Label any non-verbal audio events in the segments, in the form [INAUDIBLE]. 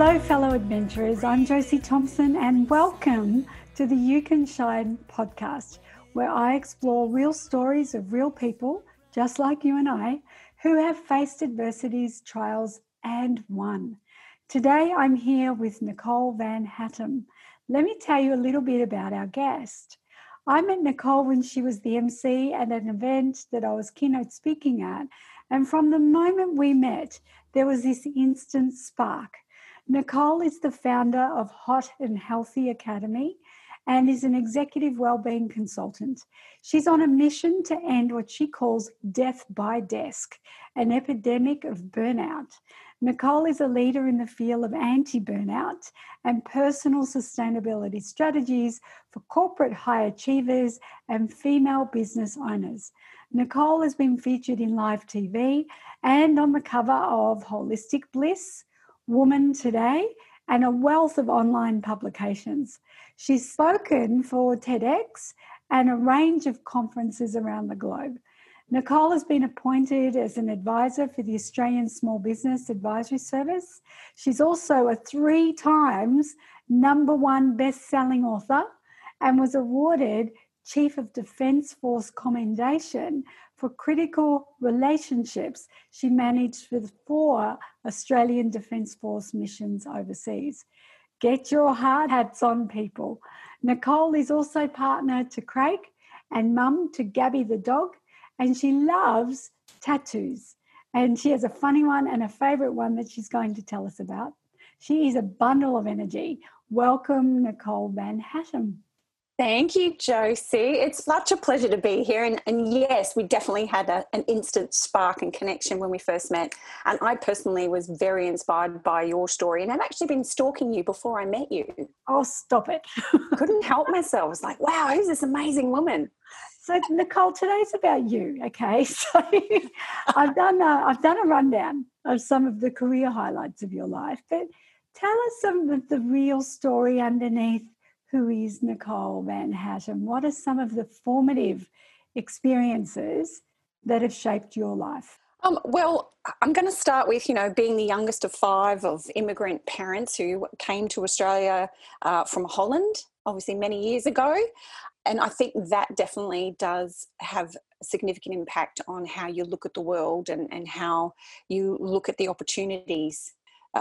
Hello, fellow adventurers. I'm Josie Thompson, and welcome to the You Can Shine podcast, where I explore real stories of real people, just like you and I, who have faced adversities, trials, and won. Today, I'm here with Nicole Van Hattem. Let me tell you a little bit about our guest. I met Nicole when she was the MC at an event that I was keynote speaking at. And from the moment we met, there was this instant spark. Nicole is the founder of Hot and Healthy Academy and is an executive wellbeing consultant. She's on a mission to end what she calls death by desk, an epidemic of burnout. Nicole is a leader in the field of anti burnout and personal sustainability strategies for corporate high achievers and female business owners. Nicole has been featured in live TV and on the cover of Holistic Bliss, Woman Today, and a wealth of online publications. She's spoken for TEDx and a range of conferences around the globe. Nicole has been appointed as an advisor for the Australian Small Business Advisory Service. She's also a three times number one best selling author and was awarded Chief of Defence Force Commendation for critical relationships she managed with four Australian Defence Force missions overseas. Get your hard hats on, people. Nicole is also partner to Craig and mum to Gabby the dog, and she loves tattoos. And she has a funny one and a favourite one that she's going to tell us about. She is a bundle of energy. Welcome, Nicole Van Hattem. Thank you, Josie. It's such a pleasure to be here. And, and yes, we definitely had a, an instant spark and connection when we first met. And I personally was very inspired by your story. And I've actually been stalking you before I met you. Oh, stop it. [LAUGHS] Couldn't help myself. I was like, wow, who's this amazing woman? So, Nicole, today's about you. Okay. [LAUGHS] So, I've, done a, I've done a rundown of some of the career highlights of your life, but tell us some of the real story underneath who is Nicole Van Hattem? What are some of the formative experiences that have shaped your life? Um, well, I'm going to start with, you know, being the youngest of five of immigrant parents who came to Australia uh, from Holland, obviously many years ago. And I think that definitely does have significant impact on how you look at the world and, and how you look at the opportunities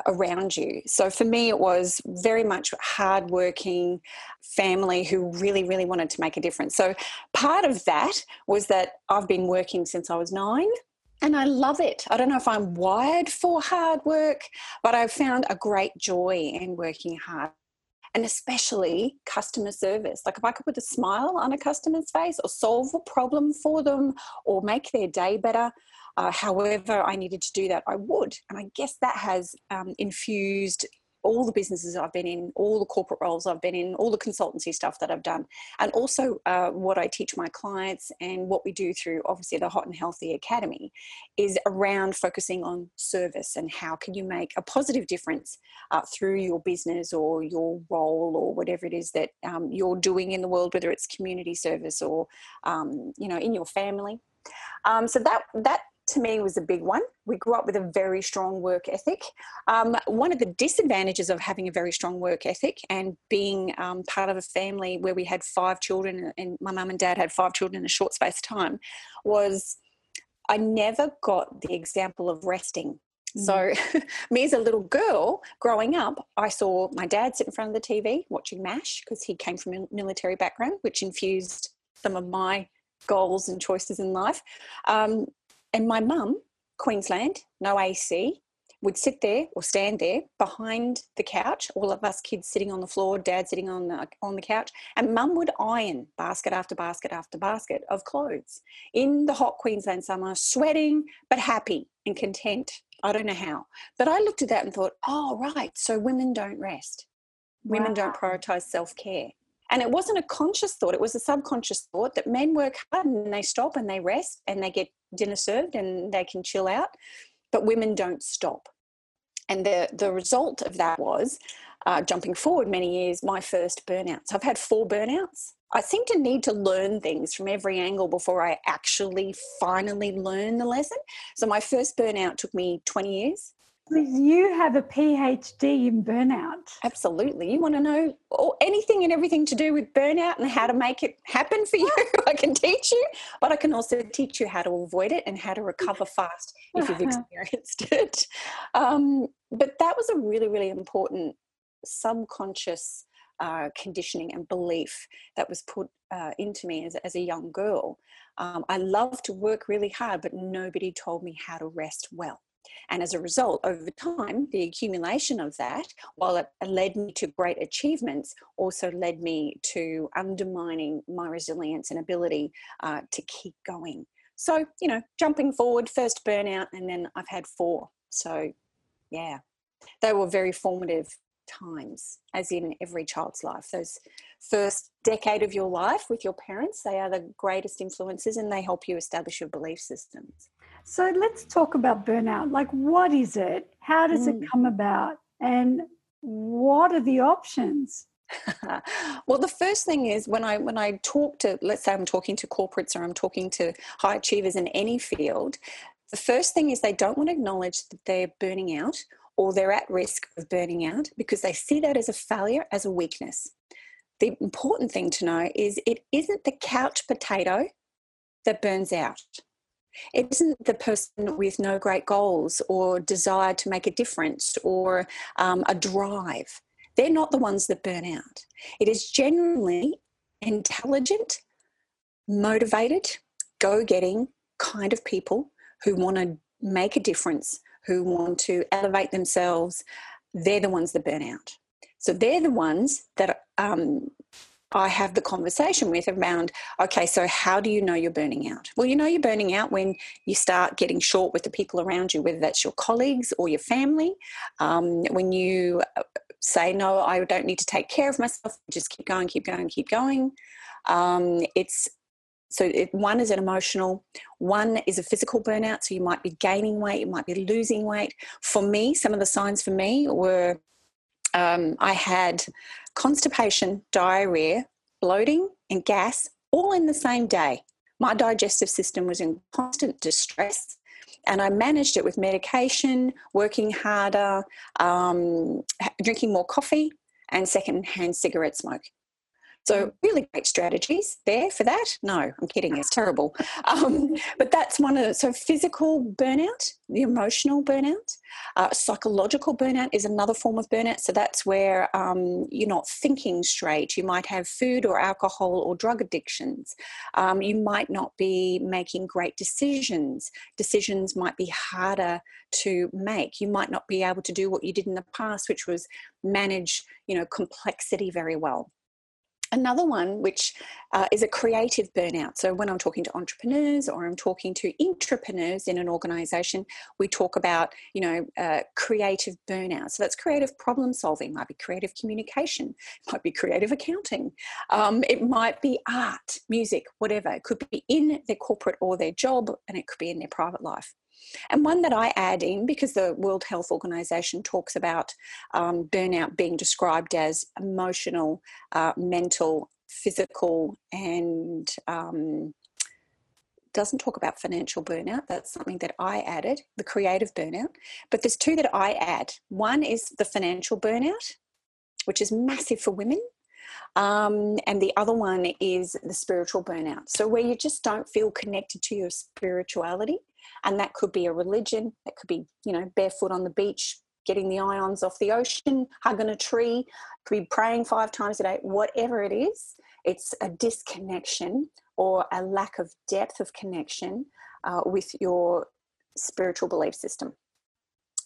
around you. So for me, it was very much hardworking family who really, really wanted to make a difference. So part of that was that I've been working since I was nine. And I love it. I don't know if I'm wired for hard work, but I've found a great joy in working hard and especially customer service. Like if I could put a smile on a customer's face or solve a problem for them or make their day better, uh, however I needed to do that, I would. And I guess that has um, infused all the businesses I've been in, all the corporate roles I've been in, all the consultancy stuff that I've done, and also uh, what I teach my clients and what we do through obviously the Hot and Healthy Academy is around focusing on service and how can you make a positive difference uh, through your business or your role or whatever it is that um, you're doing in the world, whether it's community service or um, you know in your family. Um, so that that to me was a big one. We grew up with a very strong work ethic. Um, one of the disadvantages of having a very strong work ethic and being um, part of a family where we had five children and my mum and dad had five children in a short space of time was I never got the example of resting. Mm. So, [LAUGHS] me as a little girl growing up, I saw my dad sit in front of the TV watching MASH because he came from a military background, which infused some of my goals and choices in life. Um, and my mum, Queensland, no AC, would sit there or stand there behind the couch, all of us kids sitting on the floor, dad sitting on the, on the couch, and mum would iron basket after basket after basket of clothes in the hot Queensland summer, sweating but happy and content. I don't know how. But I looked at that and thought, oh, right, so women don't rest. Wow. Women don't prioritize self care. And it wasn't a conscious thought, it was a subconscious thought that men work hard and they stop and they rest and they get dinner served and they can chill out, but women don't stop. And the, the result of that was, uh, jumping forward many years, my first burnouts. I've had four burnouts. I seem to need to learn things from every angle before I actually finally learn the lesson. So my first burnout took me 20 years. You have a PhD in burnout. Absolutely. You want to know anything and everything to do with burnout and how to make it happen for you? [LAUGHS] I can teach you, but I can also teach you how to avoid it and how to recover fast if you've [LAUGHS] experienced [LAUGHS] it. Um, but that was a really, really important subconscious uh, conditioning and belief that was put uh, into me as, as a young girl. Um, I love to work really hard, but nobody told me how to rest well. And as a result, over time, the accumulation of that, while it led me to great achievements, also led me to undermining my resilience and ability uh, to keep going. So, you know, jumping forward, first burnout, and then I've had four. So, yeah, they were very formative times, as in every child's life. Those first decade of your life with your parents, they are the greatest influences and they help you establish your belief systems. So let's talk about burnout. Like, what is it? How does mm. it come about? And what are the options? [LAUGHS] well the first thing is when i when i talk to let's say i'm talking to corporates or i'm talking to high achievers in any field the first thing is they don't want to acknowledge that they're burning out or they're at risk of burning out because they see that as a failure, as a weakness. The important thing to know is it isn't the couch potato that burns out. It isn't the person with no great goals or desire to make a difference or um, a drive. They're not the ones that burn out. It is generally intelligent, motivated, go getting kind of people who want to make a difference, who want to elevate themselves, they're the ones that burn out. So they're the ones that um, I have the conversation with around okay, so how do you know you're burning out? Well, you know you're burning out when you start getting short with the people around you, whether that's your colleagues or your family. Um, when you uh, say, no, I don't need to take care of myself, just keep going, keep going, keep going. Um, it's so it, one is an emotional one is a physical burnout so you might be gaining weight you might be losing weight for me some of the signs for me were um, i had constipation diarrhea bloating and gas all in the same day my digestive system was in constant distress and I managed it with medication, working harder, um, drinking more coffee, and secondhand cigarette smoke. So, really great strategies there for that. No, I'm kidding, it's terrible. Um, but that's one of the, so physical burnout, the emotional burnout, uh, psychological burnout is another form of burnout. So, that's where um, you're not thinking straight. You might have food or alcohol or drug addictions. Um, you might not be making great decisions. Decisions might be harder to make. You might not be able to do what you did in the past, which was manage, you know, complexity very well another one which uh, is a creative burnout. So when i'm talking to entrepreneurs or i'm talking to intrapreneurs in an organization we talk about you know uh, creative burnout. So that's creative problem solving. Might be creative communication. [LAUGHS] Might be creative accounting. Um, it might be art music whatever. It could be in their corporate or their job and it could be in their private life and one that I add in because the World Health Organization talks about um, burnout being described as emotional, uh, mental, physical, and um, doesn't talk about financial burnout. That's something that I added, the creative burnout. But there's two that I add. One is the financial burnout, which is massive for women. Um, and the other one is the spiritual burnout. So, where you just don't feel connected to your spirituality, and that could be a religion that could be you know barefoot on the beach getting the ions off the ocean hugging a tree could be praying five times a day whatever it is it's a disconnection or a lack of depth of connection uh, with your spiritual belief system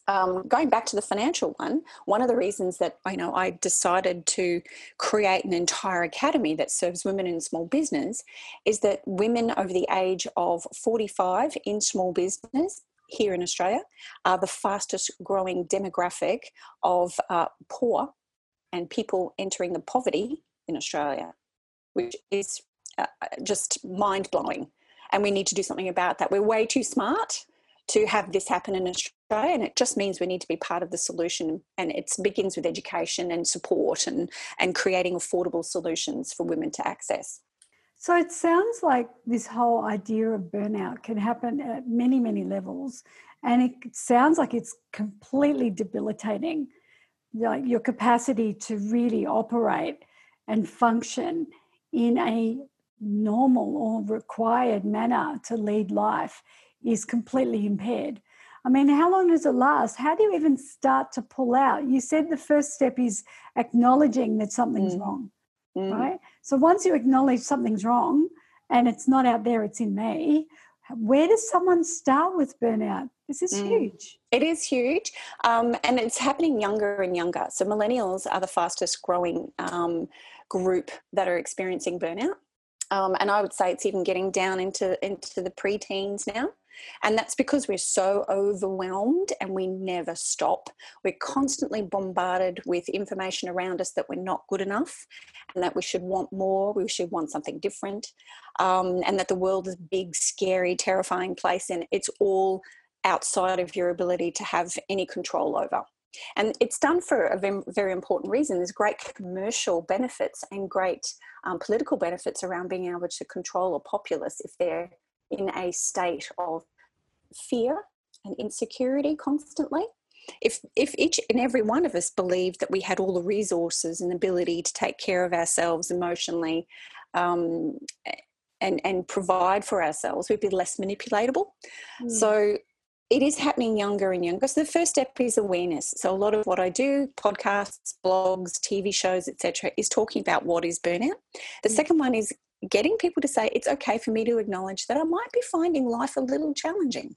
um, going back to the financial one, one of the reasons that I know I decided to create an entire academy that serves women in small business is that women over the age of 45 in small business here in Australia are the fastest growing demographic of uh, poor and people entering the poverty in Australia, which is uh, just mind blowing. And we need to do something about that. We're way too smart to have this happen in Australia, and it just means we need to be part of the solution. And it begins with education and support and, and creating affordable solutions for women to access. So it sounds like this whole idea of burnout can happen at many, many levels. And it sounds like it's completely debilitating, like your capacity to really operate and function in a normal or required manner to lead life is completely impaired. I mean, how long does it last? How do you even start to pull out? You said the first step is acknowledging that something's mm. wrong, mm. right? So once you acknowledge something's wrong and it's not out there, it's in me, where does someone start with burnout? This is mm. huge. It is huge. Um, and it's happening younger and younger. So millennials are the fastest growing um, group that are experiencing burnout. Um, and I would say it's even getting down into into the pre-teens now. And that's because we're so overwhelmed and we never stop. We're constantly bombarded with information around us that we're not good enough and that we should want more, we should want something different, um, and that the world is a big, scary, terrifying place and it's all outside of your ability to have any control over. And it's done for a very important reason. There's great commercial benefits and great um, political benefits around being able to control a populace if they're in a state of fear and insecurity constantly. If, if each and every one of us believed that we had all the resources and ability to take care of ourselves emotionally um, and, and provide for ourselves, we'd be less manipulatable. Mm. So it is happening younger and younger. So the first step is awareness. So a lot of what I do, podcasts, blogs, TV shows, etc., is talking about what is burnout. The mm. second one is getting people to say it's okay for me to acknowledge that I might be finding life a little challenging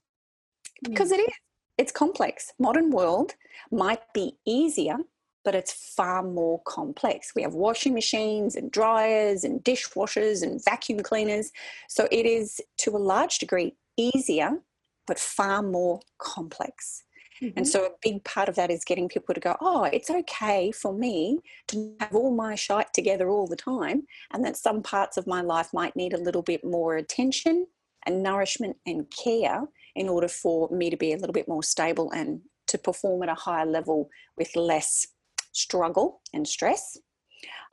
because mm. it is. It's complex. Modern world might be easier, but it's far more complex. We have washing machines and dryers and dishwashers and vacuum cleaners. So it is to a large degree easier, but far more complex. Mm-hmm. And so a big part of that is getting people to go, oh, it's okay for me to have all my shite together all the time, and that some parts of my life might need a little bit more attention and nourishment and care in order for me to be a little bit more stable and to perform at a higher level with less struggle and stress.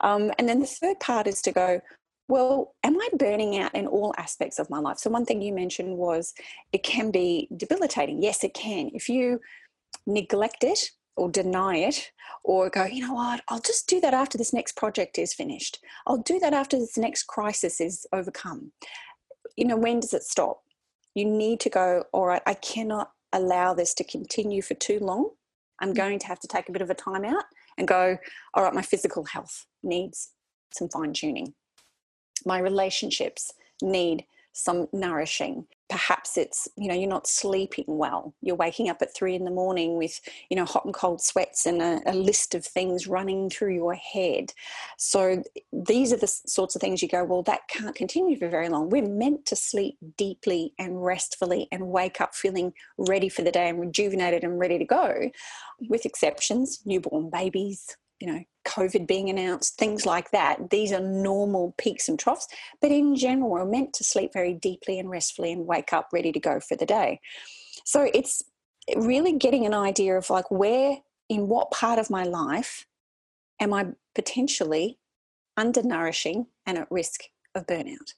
Um, and then the third part is to go, well, am I burning out in all aspects of my life? So, one thing you mentioned was it can be debilitating. Yes, it can. If you neglect it or deny it, or go, you know what, I'll just do that after this next project is finished. I'll do that after this next crisis is overcome. You know, when does it stop? You need to go, all right, I cannot allow this to continue for too long. I'm mm. going to have to take a bit of a time out and go, all right, my physical health needs some fine tuning my relationships need some nourishing. Perhaps it's you know you're not sleeping well. You're waking up at three in the morning with you know hot and cold sweats and a, a, list of things running through your head. So these are the sorts of things you go well that can't continue for very long. We're meant to sleep deeply and restfully and wake up feeling ready for the day and rejuvenated and ready to go. With exceptions newborn babies you know, COVID being announced, things like that. These are normal peaks and troughs, but in general, we're meant to sleep very deeply and restfully and wake up ready to go for the day. So it's really getting an idea of like where, in what part of my life am I potentially undernourishing and at risk of burnout.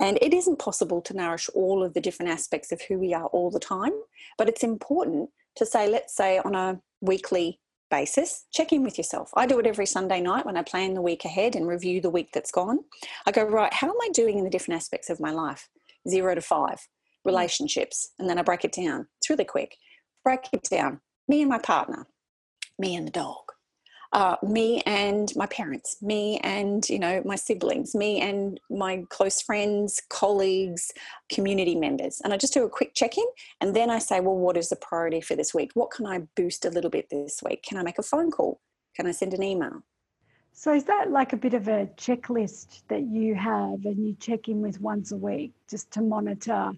And it isn't possible to nourish all of the different aspects of who we are all the time, but it's important to say, let's say on a weekly basis, check in with yourself. I do it every Sunday night when I plan the week ahead and review the week that's gone. I go, right, how am I doing in the different aspects of my life? Zero to five, mm. relationships. And then I break it down. It's really quick. Break it down. Me and my partner, me and the dog, uh, me and my parents, me and you know my siblings, me and my close friends, colleagues, community members, and I just do a quick check-in, and then I say, well, what is the priority for this week? What can I boost a little bit this week? Can I make a phone call? Can I send an email? So is that like a bit of a checklist that you have and you check in with once a week just to monitor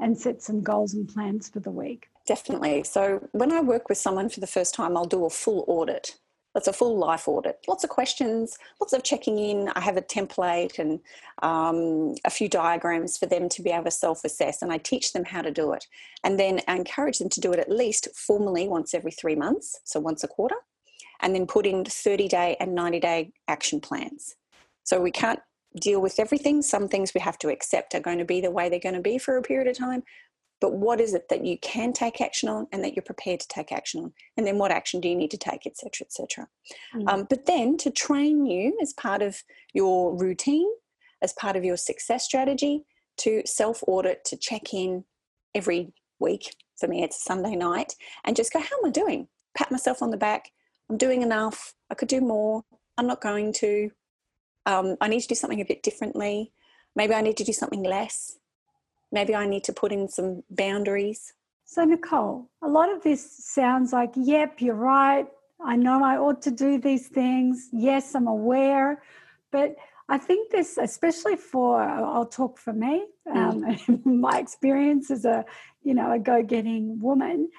and set some goals and plans for the week? Definitely. So when I work with someone for the first time, I'll do a full audit. That's a full life audit. Lots of questions, lots of checking in. I have a template and um, a few diagrams for them to be able to self assess, and I teach them how to do it. And then I encourage them to do it at least formally once every three months, so once a quarter, and then put in 30 day and 90 day action plans. So we can't deal with everything. Some things we have to accept are going to be the way they're going to be for a period of time. But what is it that you can take action on and that you're prepared to take action on? And then what action do you need to take etc etc mm. um, but then to train you as part of your routine as part of your success strategy to self audit to check in every week. For me it's a sunday night and just go how am i doing? Pat myself on the back. I'm doing enough. I could do more. I'm not going to. Um, i need to do something a bit differently. Maybe i need to do something less maybe I need to put in some boundaries. So, Nicole, a lot of this sounds like, yep, you're right. I know I ought to do these things. Yes, I'm aware. But I think this, especially for, I'll talk for me, um, mm. [LAUGHS] my experience as a, you know, a go-getting woman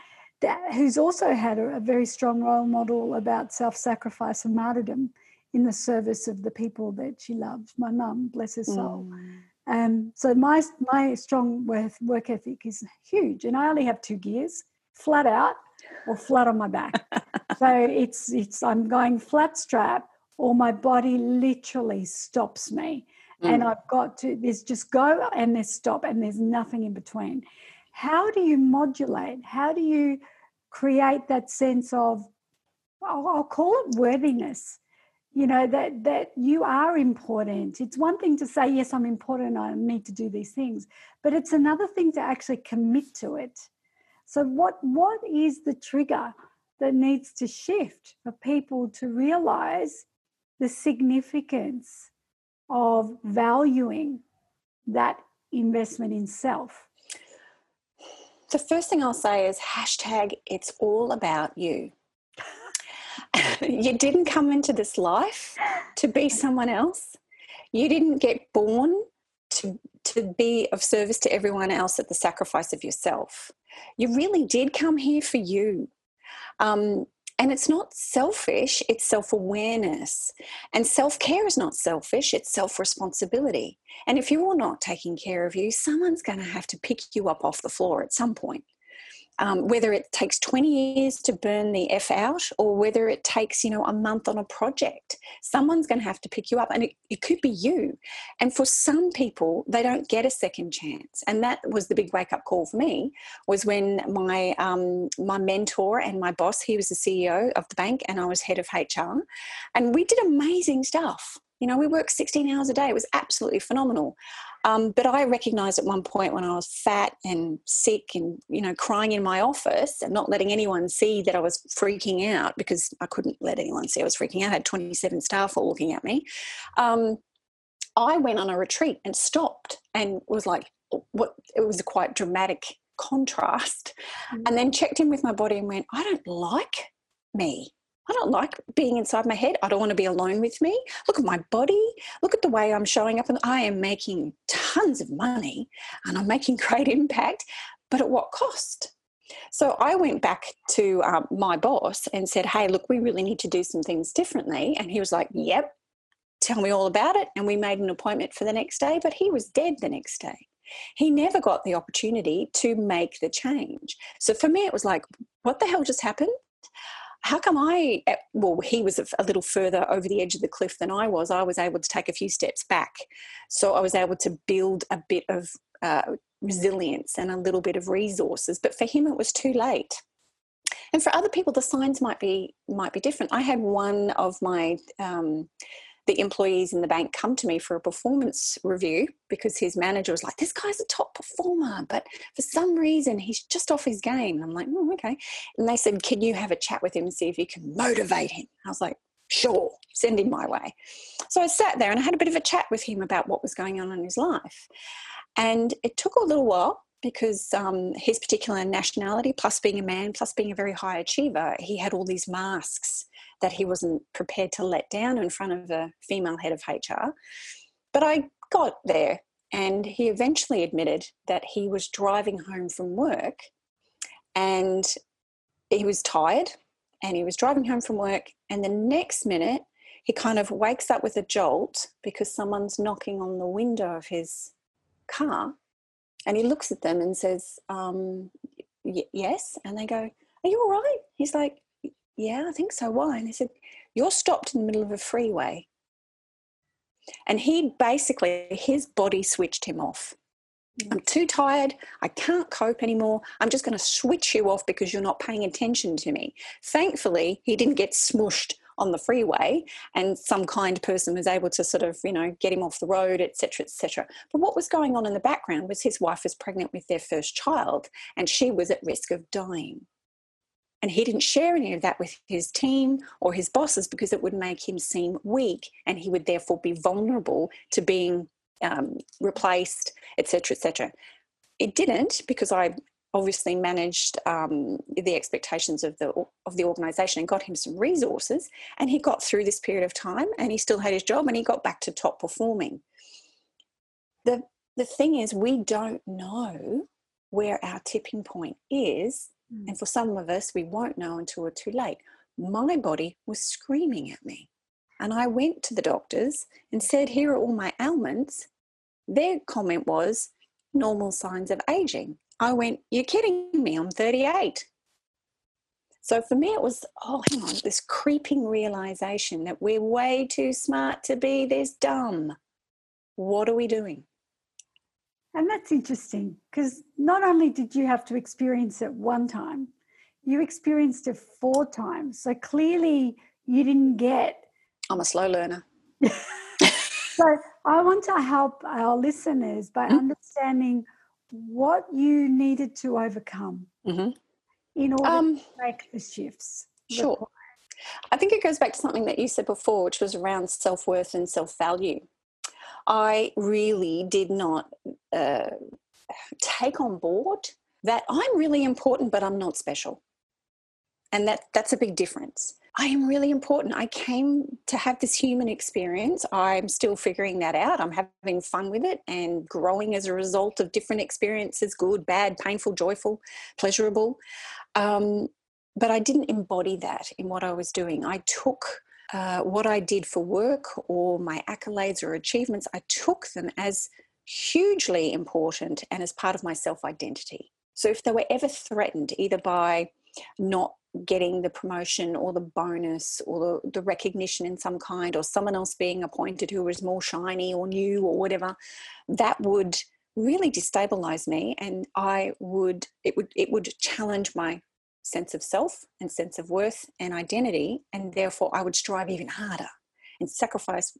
that, who's also had a, a very strong role model about self-sacrifice and martyrdom in the service of the people that she loved. My mum, bless her soul. Mm. Um, so my my strong work, work ethic is huge, and I only have two gears: flat out or flat on my back. [LAUGHS] so it's it's I'm going flat strap, or my body literally stops me, mm. and I've got to there's just go and there's stop, and there's nothing in between. How do you modulate? How do you create that sense of I'll, I'll call it worthiness you know that that you are important. It's one thing to say yes i'm important i need to do these things but it's another thing to actually commit to it. So what what is the trigger that needs to shift for people to realize the significance of valuing that investment in self? The first thing i'll say is hashtag it's all about you [LAUGHS] you didn't come into this life to be someone else. You didn't get born to, to be of service to everyone else at the sacrifice of yourself. You really did come here for you. Um, and it's not selfish, it's self awareness. And self care is not selfish, it's self responsibility. And if you're not taking care of you, someone's going to have to pick you up off the floor at some point um, whether it takes 20 years to burn the F out or whether it takes, you know, a month on a project. Someone's going to have to pick you up and it, it could be you. And for some people, they don't get a second chance. And that was the big wake up call for me was when my, um, my mentor and my boss, he was the CEO of the bank and I was head of HR. And we did amazing stuff. You know, we worked 16 hours a day. It was absolutely phenomenal. Um, but I recognized at one point when I was fat and sick and, you know, crying in my office and not letting anyone see that I was freaking out because I couldn't let anyone see I was freaking out. I had 27 staff all looking at me. Um, I went on a retreat and stopped and was like, what it was a quite dramatic contrast. Mm-hmm. And then checked in with my body and went, I don't like me. I don't like being inside my head. I don't want to be alone with me. Look at my body. Look at the way I'm showing up. And I am making tons of money and I'm making [LAUGHS] great impact, but at what cost? So I went back to um, my boss and said, Hey, look, we really need to do some things differently. And he was like, Yep, tell me all about it. And we made an appointment for the next day, but he was dead the next day. He never got the opportunity to make the change. So for me, it was like, What the hell just happened? How come I, eh, well, he was a little further over the edge of the cliff than I was. I was able to take a few steps back. So I was able to build a bit of uh, resilience and a little bit of resources. But for him, it was too late. And for other people, the signs might be might be different. I had one of my um, the employees in the bank come to me for a performance review because his manager was like, This guy's a top performer, but for some reason he's just off his game. And I'm like, oh, okay. And they said, Can you have a chat with him and see if you can motivate him? I was like, Sure, send him my way. So I sat there and I had a bit of a chat with him about what was going on in his life. And it took a little while because um, his particular nationality, plus being a man, plus being a very high achiever, he had all these masks that he wasn't prepared to let down in front of a female head of HR. But I got there, and he eventually admitted that he was driving home from work and he was tired and he was driving home from work, and the next minute, he kind of wakes up with a jolt because someone's knocking on the window of his car and he looks at them and says um, y- yes and they go are you all right he's like yeah, I think so. Why? And they said, You're stopped in the middle of a freeway. And he basically, his body switched him off. I'm too tired. I can't cope anymore. I'm just going to switch you off because you're not paying attention to me. Thankfully, he didn't get smushed on the freeway and some kind person was able to sort of you know get him off the road etc etc but what was going on in the background was his wife was pregnant with their first child and she was at risk of dying and he didn't share any of that with his team or his bosses because it would make him seem weak and he would therefore be vulnerable to being um, replaced, etc., etc. It didn't because I obviously managed um, the expectations of the of the organisation and got him some resources, and he got through this period of time, and he still had his job, and he got back to top performing. the The thing is, we don't know where our tipping point is, mm. and for some of us, we won't know until we're too late. My body was screaming at me. And I went to the doctors and said, Here are all my ailments. Their comment was, Normal signs of aging. I went, You're kidding me, I'm 38. So for me, it was, oh, hang on, this creeping realization that we're way too smart to be this dumb. What are we doing? And that's interesting because not only did you have to experience it one time, you experienced it four times. So clearly you didn't get I'm a slow learner. [LAUGHS] [LAUGHS] so I want to help our listeners by mm-hmm. understanding what you needed to overcome mm-hmm. in order um, to make the shifts. Sure. Required. I think it goes back to something that you said before, which was around self worth and self value. I really did not uh, take on board that I'm really important, but I'm not special. And that, that's a big difference. I am really important. I came to have this human experience. I'm still figuring that out. I'm having fun with it and growing as a result of different experiences good, bad, painful, joyful, pleasurable. Um, but I didn't embody that in what I was doing. I took uh, what I did for work or my accolades or achievements, I took them as hugely important and as part of my self identity. So if they were ever threatened, either by not getting the promotion or the bonus or the, the recognition in some kind or someone else being appointed who was more shiny or new or whatever that would really destabilize me and i would it would it would challenge my sense of self and sense of worth and identity and therefore i would strive even harder and sacrifice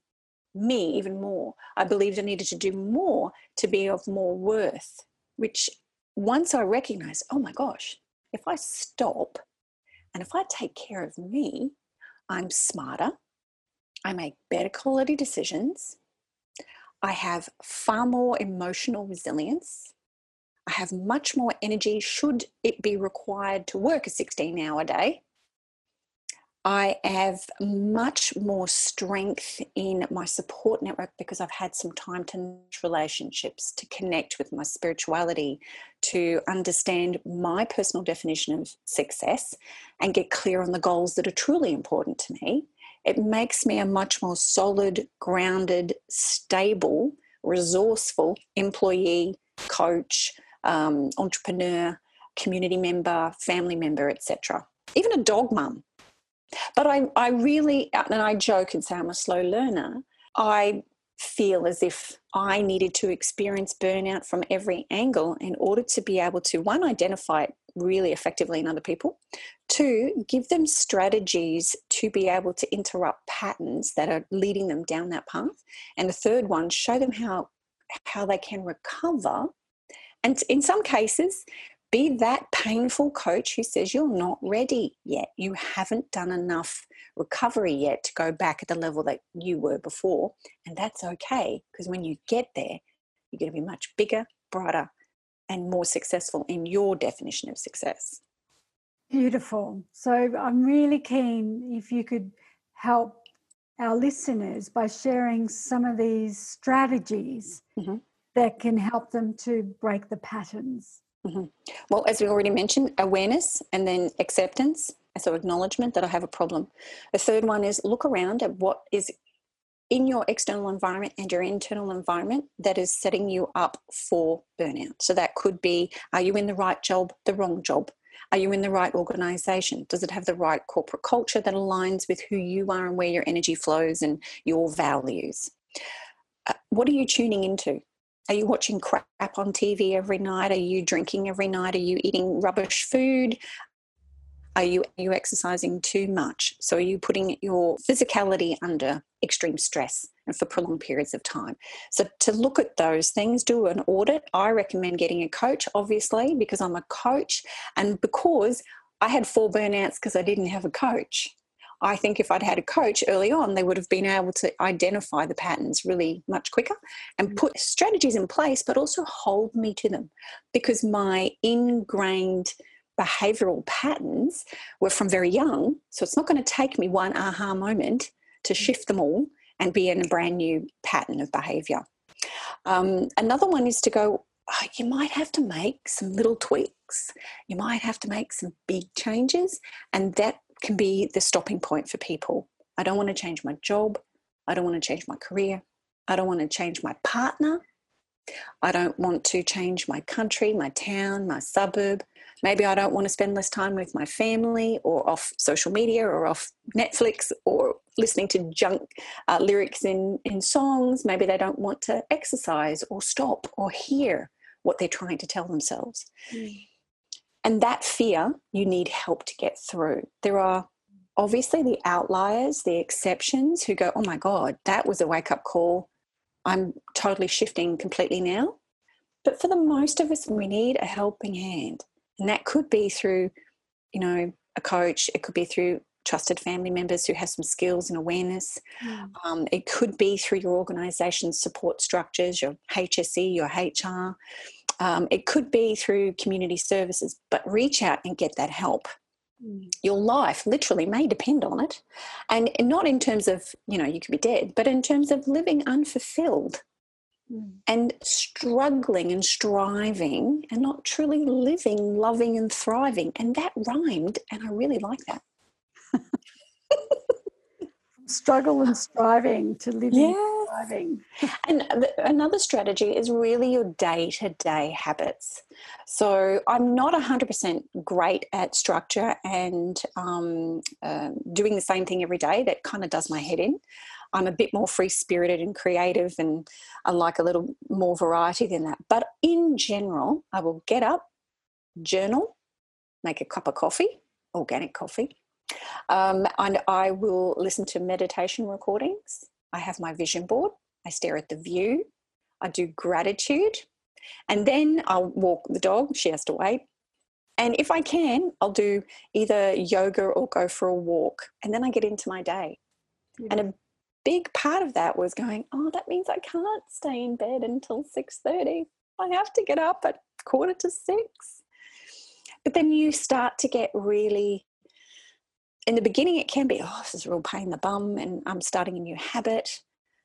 me even more. I believed i needed to do more to be of more worth which once i recognized oh my gosh if i stop and if I take care of me, I'm smarter, I make better quality decisions, I have far more emotional resilience, I have much more energy should it be required to work a 16 hour day. I have much more strength in my support network because I've had some time to relationships, to connect with my spirituality, to understand my personal definition of success and get clear on the goals that are truly important to me. It makes me a much more solid, grounded, stable, resourceful employee, coach, um, entrepreneur, community member, family member, etc. Even a dog mum but I, I really, uh, and I joke and say I'm a slow learner, I feel as if I needed to experience burnout from every angle in order to be able to, one, identify it really effectively in other people, two, give them strategies to be able to interrupt patterns that are leading them down that path, and the third one, show them how how they can recover and in some cases be that painful coach who says you're not ready yet. You haven't done enough recovery yet to go back at the level that you were before. And that's okay because when you get there, you're going to be much bigger, brighter, and more successful in your definition of success. Beautiful. So I'm really keen if you could help our listeners by sharing some of these strategies mm-hmm. that can help them to break the patterns. Mm-hmm. Well, as we already mentioned, awareness and then acceptance, so acknowledgement that I have a problem. The third one is look around at what is in your external environment and your internal environment that is setting you up for burnout. So that could be are you in the right job, the wrong job? Are you in the right organization? Does it have the right corporate culture that aligns with who you are and where your energy flows and your values? Uh, what are you tuning into? Are you watching crap on TV every night? Are you drinking every night? Are you eating rubbish food? Are you, are you exercising too much? So, are you putting your physicality under extreme stress and for prolonged periods of time? So, to look at those things, do an audit. I recommend getting a coach, obviously, because I'm a coach and because I had four burnouts because I didn't have a coach. I think if I'd had a coach early on, they would have been able to identify the patterns really much quicker and mm. put strategies in place, but also hold me to them because my ingrained behavioral patterns were from very young. So it's not going to take me one aha moment to mm. shift them all and be in a brand new pattern of behavior. Um, another one is to go, oh, you might have to make some little tweaks. You might have to make some big changes, and that can be the stopping point for people. I don't want to change my job. I don't want to change my career. I don't want to change my partner. I don't want to change my country, my town, my suburb. Maybe I don't want to spend less time with my family or off social media or off Netflix or listening to junk uh, lyrics in, in songs. Maybe they don't want to exercise or stop or hear what they're trying to tell themselves. Mm. And that fear, you need help to get through. There are obviously the outliers, the exceptions who go, oh my God, that was a wake up call. I'm totally shifting completely now. But for the most of us, we need a helping hand. And that could be through, you know, a coach, it could be through trusted family members who have some skills and awareness. Mm. Um, it could be through your organisation's support structures, your HSE, your HR. Um, it could be through community services, but reach out and get that help. Mm. Your life literally may depend on it. And not in terms of, you know, you could be dead, but in terms of living unfulfilled mm. and struggling and striving and not truly living, loving, and thriving. And that rhymed, and I really like that. [LAUGHS] struggle and striving to living yeah. and thriving. and another strategy is really your day to day habits. So I'm not 100% great at structure and um, uh, doing the same thing every day. That kind of does my head in. I'm a bit more free spirited and creative, and I like a little more variety than that. But in general, I will get up, journal, make a cup of coffee, organic coffee, um, and I will listen to meditation recordings. I have my vision board. I stare at the view. I do gratitude. And then I'll walk the dog. She has to wait. And if I can, I'll do either yoga or go for a walk. And then I get into my day. And a big part of that was going, oh, that means I can't stay in bed until 6.30. I have to get up at quarter to six. But then you start to get really in the beginning, it can be, oh, this is a real pain in the bum, and I'm starting a new habit,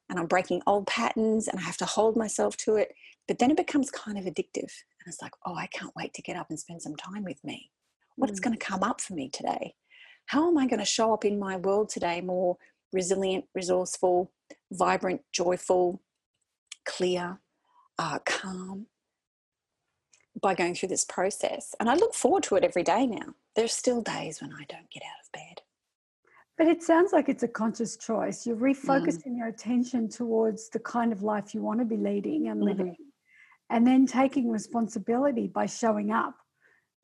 and I'm breaking old patterns, and I have to hold myself to it. But then it becomes kind of addictive. And it's like, oh, I can't wait to get up and spend some time with me. What is mm. going to come up for me today? How am I going to show up in my world today more resilient, resourceful, vibrant, joyful, clear, uh, calm? By going through this process. And I look forward to it every day now. There's still days when I don't get out of bed. But it sounds like it's a conscious choice. You're refocusing mm. your attention towards the kind of life you want to be leading and mm-hmm. living, mm-hmm. and then taking responsibility by showing up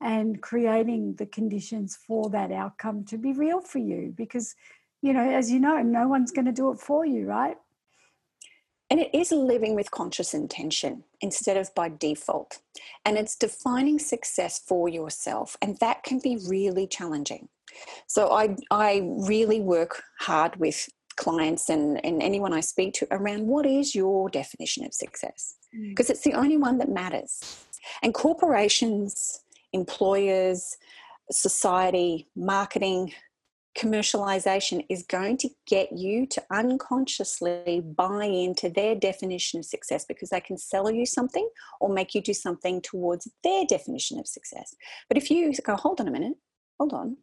and creating the conditions for that outcome to be real for you. Because, you know, as you know, no one's going to do it for you, right? And it is living with conscious intention instead of by default. And it's defining success for yourself. And that can be really challenging. So I, I really work hard with clients and, and anyone I speak to around what is your definition of success? Because mm. it's the only one that matters. And corporations, employers, society, marketing, commercialization is going to get you to unconsciously buy into their definition of success because they can sell you something or make you do something towards their definition of success. But if you go, hold on a minute, hold on.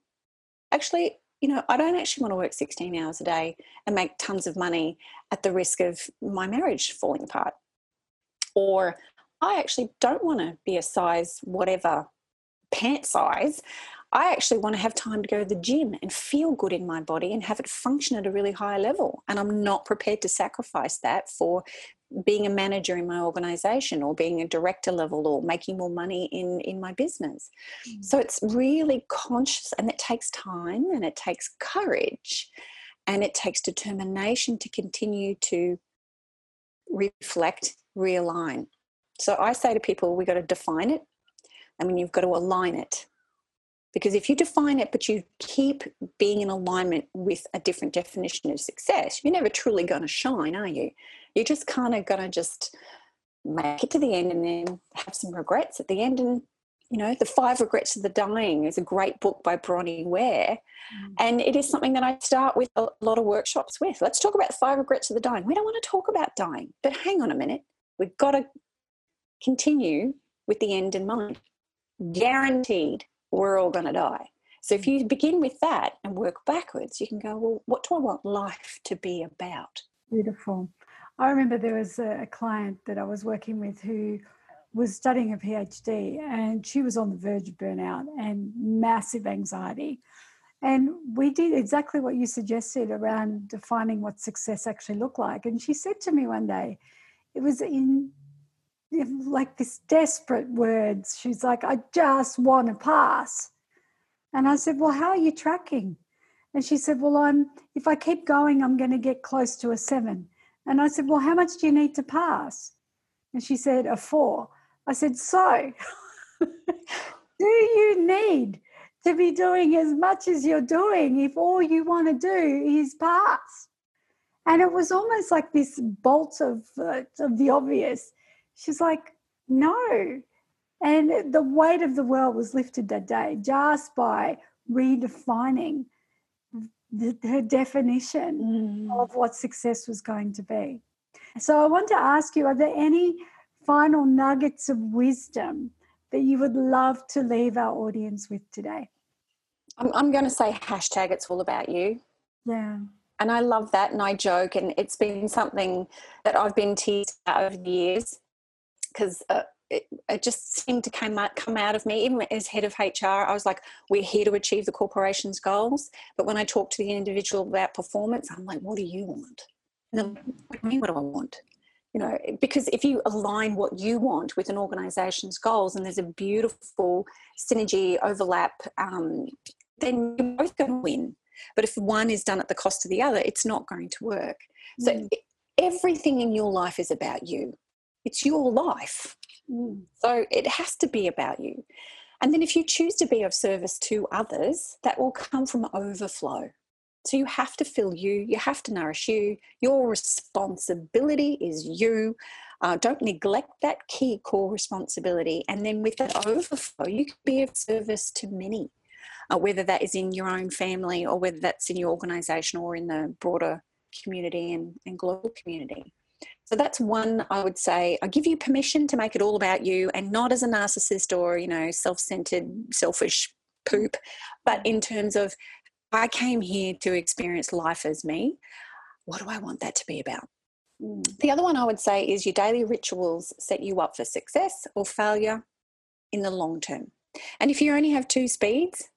Actually, you know, I don't actually want to work 16 hours a day and make tons of money at the risk of my marriage falling apart. Or I actually don't want to be a size whatever pant size. I actually want to have time to go to the gym and feel good in my body and have it function at a really high level. And I'm not prepared to sacrifice that for being a manager in my organization or being a director level or making more money in in my business mm. so it's really conscious and it takes time and it takes courage and it takes determination to continue to reflect realign so i say to people we've got to define it I mean, you've got to align it because if you define it, but you keep being in alignment with a different definition of success, you're never truly going to shine, are you? You're just kind of going to just make it to the end and then have some regrets at the end. And, you know, The Five Regrets of the Dying is a great book by Bronnie Ware. Mm. And it is something that I start with a lot of workshops with. Let's talk about the five regrets of the dying. We don't want to talk about dying, but hang on a minute. We've got to continue with the end in mind. Guaranteed we're all going to die. So if mm. you begin with that and work backwards, you can go, well, what do I want life to be about? Beautiful. I remember there was a client that I was working with who was studying a PhD and she was on the verge of burnout and massive anxiety. And we did exactly what you suggested around defining what success actually looked like. And she said to me one day, it was in like this desperate words. She's like, I just want to pass. And I said, Well, how are you tracking? And she said, Well, I'm if I keep going, I'm going to get close to a seven. And I said, Well, how much do you need to pass? And she said, A four. I said, So [LAUGHS] do you need to be doing as much as you're doing if all you want to do is pass? And it was almost like this bolt of, uh, of the obvious She's like, no. And the weight of the world was lifted that day just by redefining the, her definition mm. of what success was going to be. So I want to ask you are there any final nuggets of wisdom that you would love to leave our audience with today? I'm, I'm going to say hashtag it's all about you. Yeah. And I love that and I joke, and it's been something that I've been teased over the years because uh, it, it, just seemed to come out, come out of me. Even as head of HR, I was like, we're here to achieve the corporation's goals. But when I talk to the individual about performance, I'm like, what do you want? And then, what do you mean, what do I want? You know, because if you align what you want with an organization's goals and there's a beautiful synergy overlap, um, then you're both going to win. But if one is done at the cost of the other, it's not going to work. So mm. everything in your life is about you it's your life. Mm. So it has to be about you. And then if you choose to be of service to others, that will come from overflow. So you have to fill you, you have to nourish you. Your responsibility is you. Uh, don't neglect that key core responsibility. And then with that overflow, you can be of service to many, uh, whether that is in your own family or whether that's in your organization or in the broader community and, and global community. So that's one I would say. I give you permission to make it all about you and not as a narcissist or, you know, self centered, selfish poop, but in terms of I came here to experience life as me. What do I want that to be about? Mm. The other one I would say is your daily rituals set you up for success or failure in the long term. And if you only have two speeds,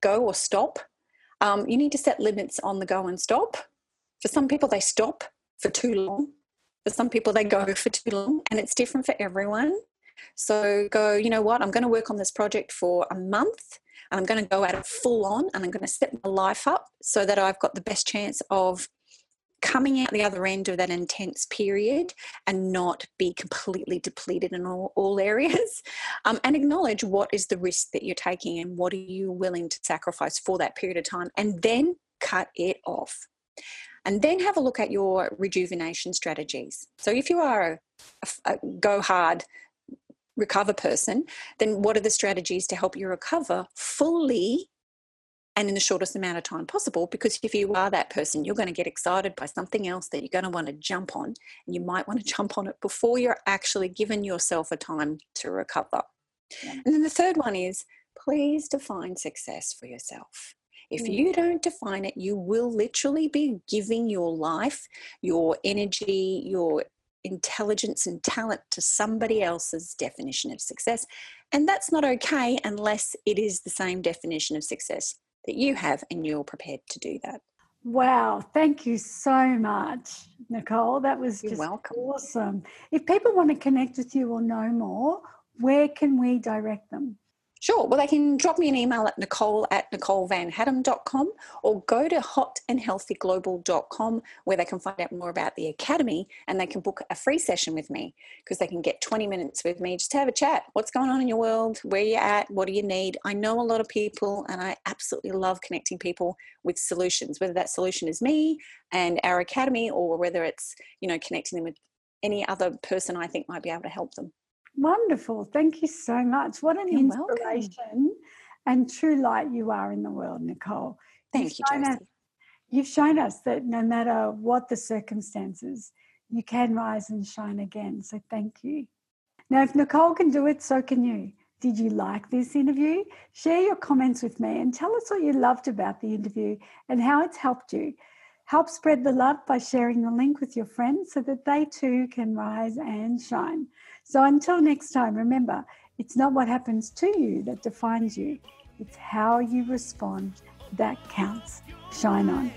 go or stop, um, you need to set limits on the go and stop. For some people, they stop for too long for some people, they go for too long, and it's different for everyone. So go, you know what, I'm going to work on this project for a month and I'm going to go at it full on and I'm going to set my life up so that I've got the best chance of coming out the other end of that intense period and not be completely depleted in all, all areas [LAUGHS] um, and acknowledge what is the risk that you're taking and what are you willing to sacrifice for that period of time and then cut it off and then have a look at your rejuvenation strategies. So if you are a, a go hard recover person, then what are the strategies to help you recover fully and in the shortest amount of time possible? Because if you are that person, you're going to get excited by something else that you're going to want to jump on, and you might want to jump on it before you're actually given yourself a time to recover. Yeah. And then the third one is please define success for yourself. If mm. you don't define it, you will literally be giving your life, your energy, your intelligence and talent to somebody else's definition of success. And that's not okay unless it is the same definition of success that you have and you're prepared to do that. Wow, thank you so much, Nicole. That was You're just welcome. awesome. If people want to connect with you or know more, where can we direct them? Sure. Well, they can drop me an email at nicole at nicolevanhaddam.com or go to hotandhealthyglobal.com where they can find out more about the Academy and they can book a free session with me because they can get 20 minutes with me just to have a chat. What's going on in your world? Where you're at? What do you need? I know a lot of people and I absolutely love connecting people with solutions, whether that solution is me and our Academy or whether it's, you know, connecting them with any other person I think might be able to help them. Wonderful. Thank you so much. What an You're inspiration welcome. and true light you are in the world, Nicole. Thank you, shown us, Josie. you've shown us that no matter what the circumstances, you can rise and shine again. So thank you. Now, if Nicole can do it, so can you. Did you like this interview? Share your comments with me and tell us what you loved about the interview and how it's helped you. Help spread the love by sharing the link with your friends so that they too can rise and shine. So until next time, remember, it's not what happens to you that defines you, it's how you respond that counts. Shine on.